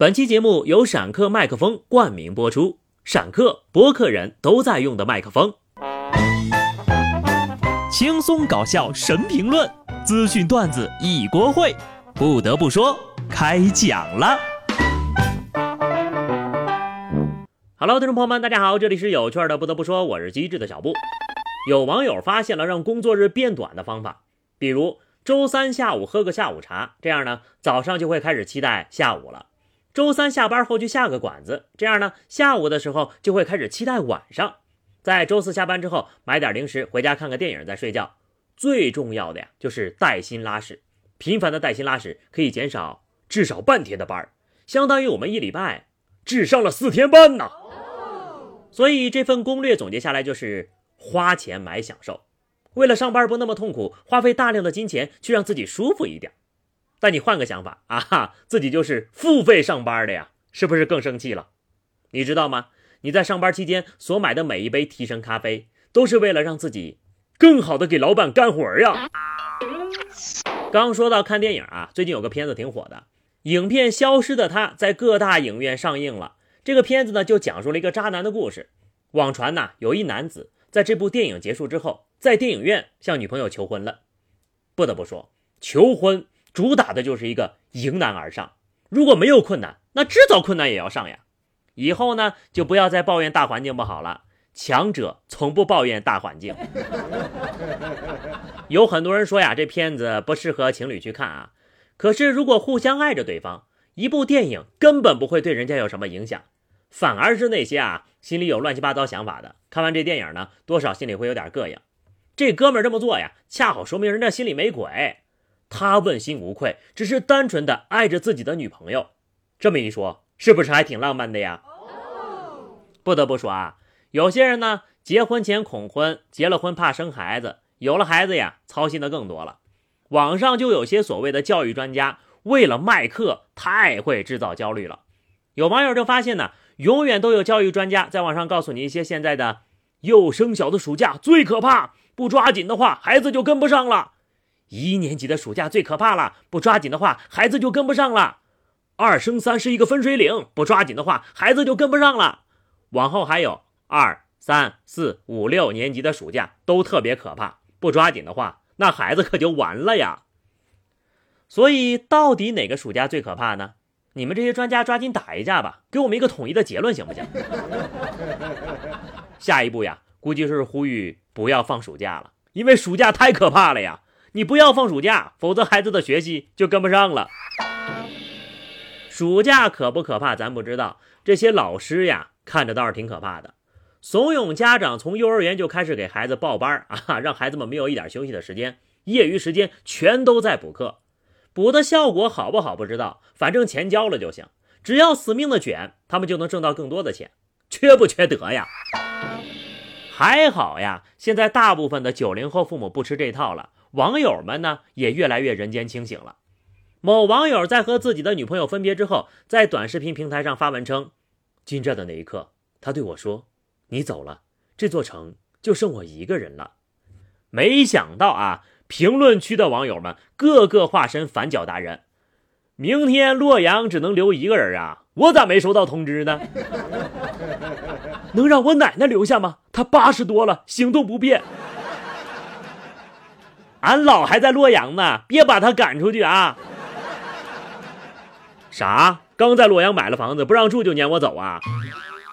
本期节目由闪客麦克风冠名播出，闪客播客人都在用的麦克风，轻松搞笑神评论，资讯段子一锅烩。不得不说，开讲了。Hello，听众朋友们，大家好，这里是有趣的。不得不说，我是机智的小布。有网友发现了让工作日变短的方法，比如周三下午喝个下午茶，这样呢，早上就会开始期待下午了。周三下班后去下个馆子，这样呢，下午的时候就会开始期待晚上。在周四下班之后买点零食回家看个电影再睡觉。最重要的呀，就是带薪拉屎，频繁的带薪拉屎可以减少至少半天的班，相当于我们一礼拜只上了四天班呢。所以这份攻略总结下来就是花钱买享受，为了上班不那么痛苦，花费大量的金钱去让自己舒服一点。但你换个想法啊哈，自己就是付费上班的呀，是不是更生气了？你知道吗？你在上班期间所买的每一杯提神咖啡，都是为了让自己更好的给老板干活呀。刚说到看电影啊，最近有个片子挺火的，影片《消失的她》在各大影院上映了。这个片子呢，就讲述了一个渣男的故事。网传呐，有一男子在这部电影结束之后，在电影院向女朋友求婚了。不得不说，求婚。主打的就是一个迎难而上，如果没有困难，那制造困难也要上呀。以后呢，就不要再抱怨大环境不好了，强者从不抱怨大环境。有很多人说呀，这片子不适合情侣去看啊。可是如果互相爱着对方，一部电影根本不会对人家有什么影响，反而是那些啊心里有乱七八糟想法的，看完这电影呢，多少心里会有点膈应。这哥们这么做呀，恰好说明人家心里没鬼。他问心无愧，只是单纯的爱着自己的女朋友。这么一说，是不是还挺浪漫的呀？不得不说啊，有些人呢，结婚前恐婚，结了婚怕生孩子，有了孩子呀，操心的更多了。网上就有些所谓的教育专家，为了卖课，太会制造焦虑了。有网友就发现呢，永远都有教育专家在网上告诉你一些现在的幼升小的暑假最可怕，不抓紧的话，孩子就跟不上了。一年级的暑假最可怕了，不抓紧的话，孩子就跟不上了。二升三是一个分水岭，不抓紧的话，孩子就跟不上了。往后还有二三四五六年级的暑假都特别可怕，不抓紧的话，那孩子可就完了呀。所以，到底哪个暑假最可怕呢？你们这些专家抓紧打一架吧，给我们一个统一的结论，行不行？下一步呀，估计是呼吁不要放暑假了，因为暑假太可怕了呀。你不要放暑假，否则孩子的学习就跟不上了。暑假可不可怕？咱不知道。这些老师呀，看着倒是挺可怕的，怂恿家长从幼儿园就开始给孩子报班啊，让孩子们没有一点休息的时间，业余时间全都在补课。补的效果好不好不知道，反正钱交了就行。只要死命的卷，他们就能挣到更多的钱。缺不缺德呀？还好呀，现在大部分的九零后父母不吃这套了。网友们呢也越来越人间清醒了。某网友在和自己的女朋友分别之后，在短视频平台上发文称：“进站的那一刻，他对我说：‘你走了，这座城就剩我一个人了。’”没想到啊，评论区的网友们个个化身反角达人。明天洛阳只能留一个人啊！我咋没收到通知呢？能让我奶奶留下吗？她八十多了，行动不便。俺老还在洛阳呢，别把他赶出去啊！啥？刚在洛阳买了房子，不让住就撵我走啊？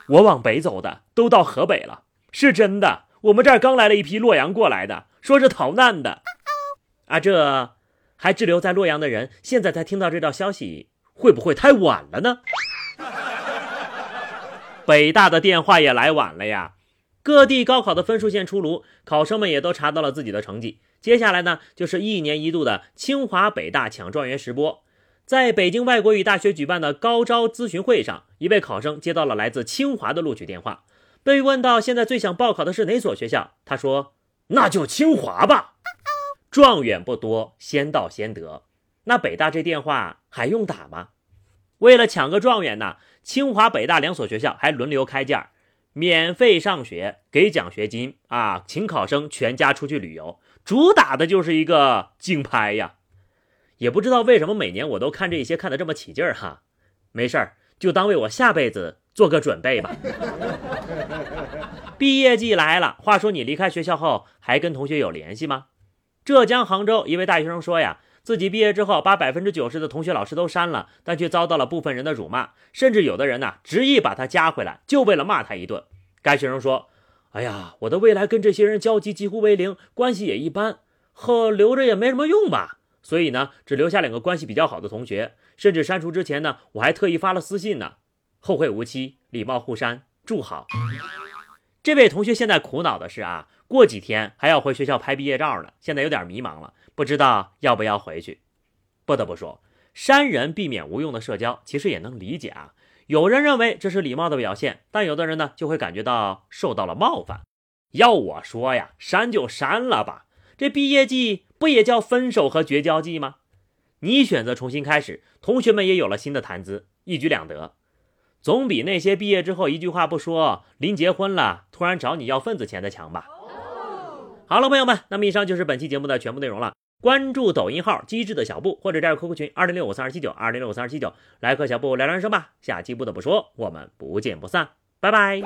我往北走的，都到河北了，是真的。我们这儿刚来了一批洛阳过来的，说是逃难的。啊，这还滞留在洛阳的人，现在才听到这条消息，会不会太晚了呢？北大的电话也来晚了呀！各地高考的分数线出炉，考生们也都查到了自己的成绩。接下来呢，就是一年一度的清华北大抢状元实播。在北京外国语大学举办的高招咨询会上，一位考生接到了来自清华的录取电话。被问到现在最想报考的是哪所学校，他说：“那就清华吧。”状元不多，先到先得。那北大这电话还用打吗？为了抢个状元呢，清华北大两所学校还轮流开价，免费上学，给奖学金啊，请考生全家出去旅游。主打的就是一个竞拍呀，也不知道为什么每年我都看这些看的这么起劲儿哈。没事儿，就当为我下辈子做个准备吧。毕业季来了，话说你离开学校后还跟同学有联系吗？浙江杭州一位大学生说呀，自己毕业之后把百分之九十的同学老师都删了，但却遭到了部分人的辱骂，甚至有的人呢执意把他加回来，就为了骂他一顿。该学生说：“哎呀，我的未来跟这些人交集几乎为零，关系也一般，呵，留着也没什么用吧。所以呢，只留下两个关系比较好的同学，甚至删除之前呢，我还特意发了私信呢。后会无期，礼貌互删，祝好。”这位同学现在苦恼的是啊，过几天还要回学校拍毕业照呢，现在有点迷茫了，不知道要不要回去。不得不说，删人避免无用的社交，其实也能理解啊。有人认为这是礼貌的表现，但有的人呢就会感觉到受到了冒犯。要我说呀，删就删了吧，这毕业季不也叫分手和绝交季吗？你选择重新开始，同学们也有了新的谈资，一举两得。总比那些毕业之后一句话不说，临结婚了突然找你要份子钱的强吧。好了，朋友们，那么以上就是本期节目的全部内容了。关注抖音号“机智的小布”或者加入 QQ 群二零六五三二七九二零六五三二七九，来和小布聊聊人生吧。下期不得不说，我们不见不散，拜拜。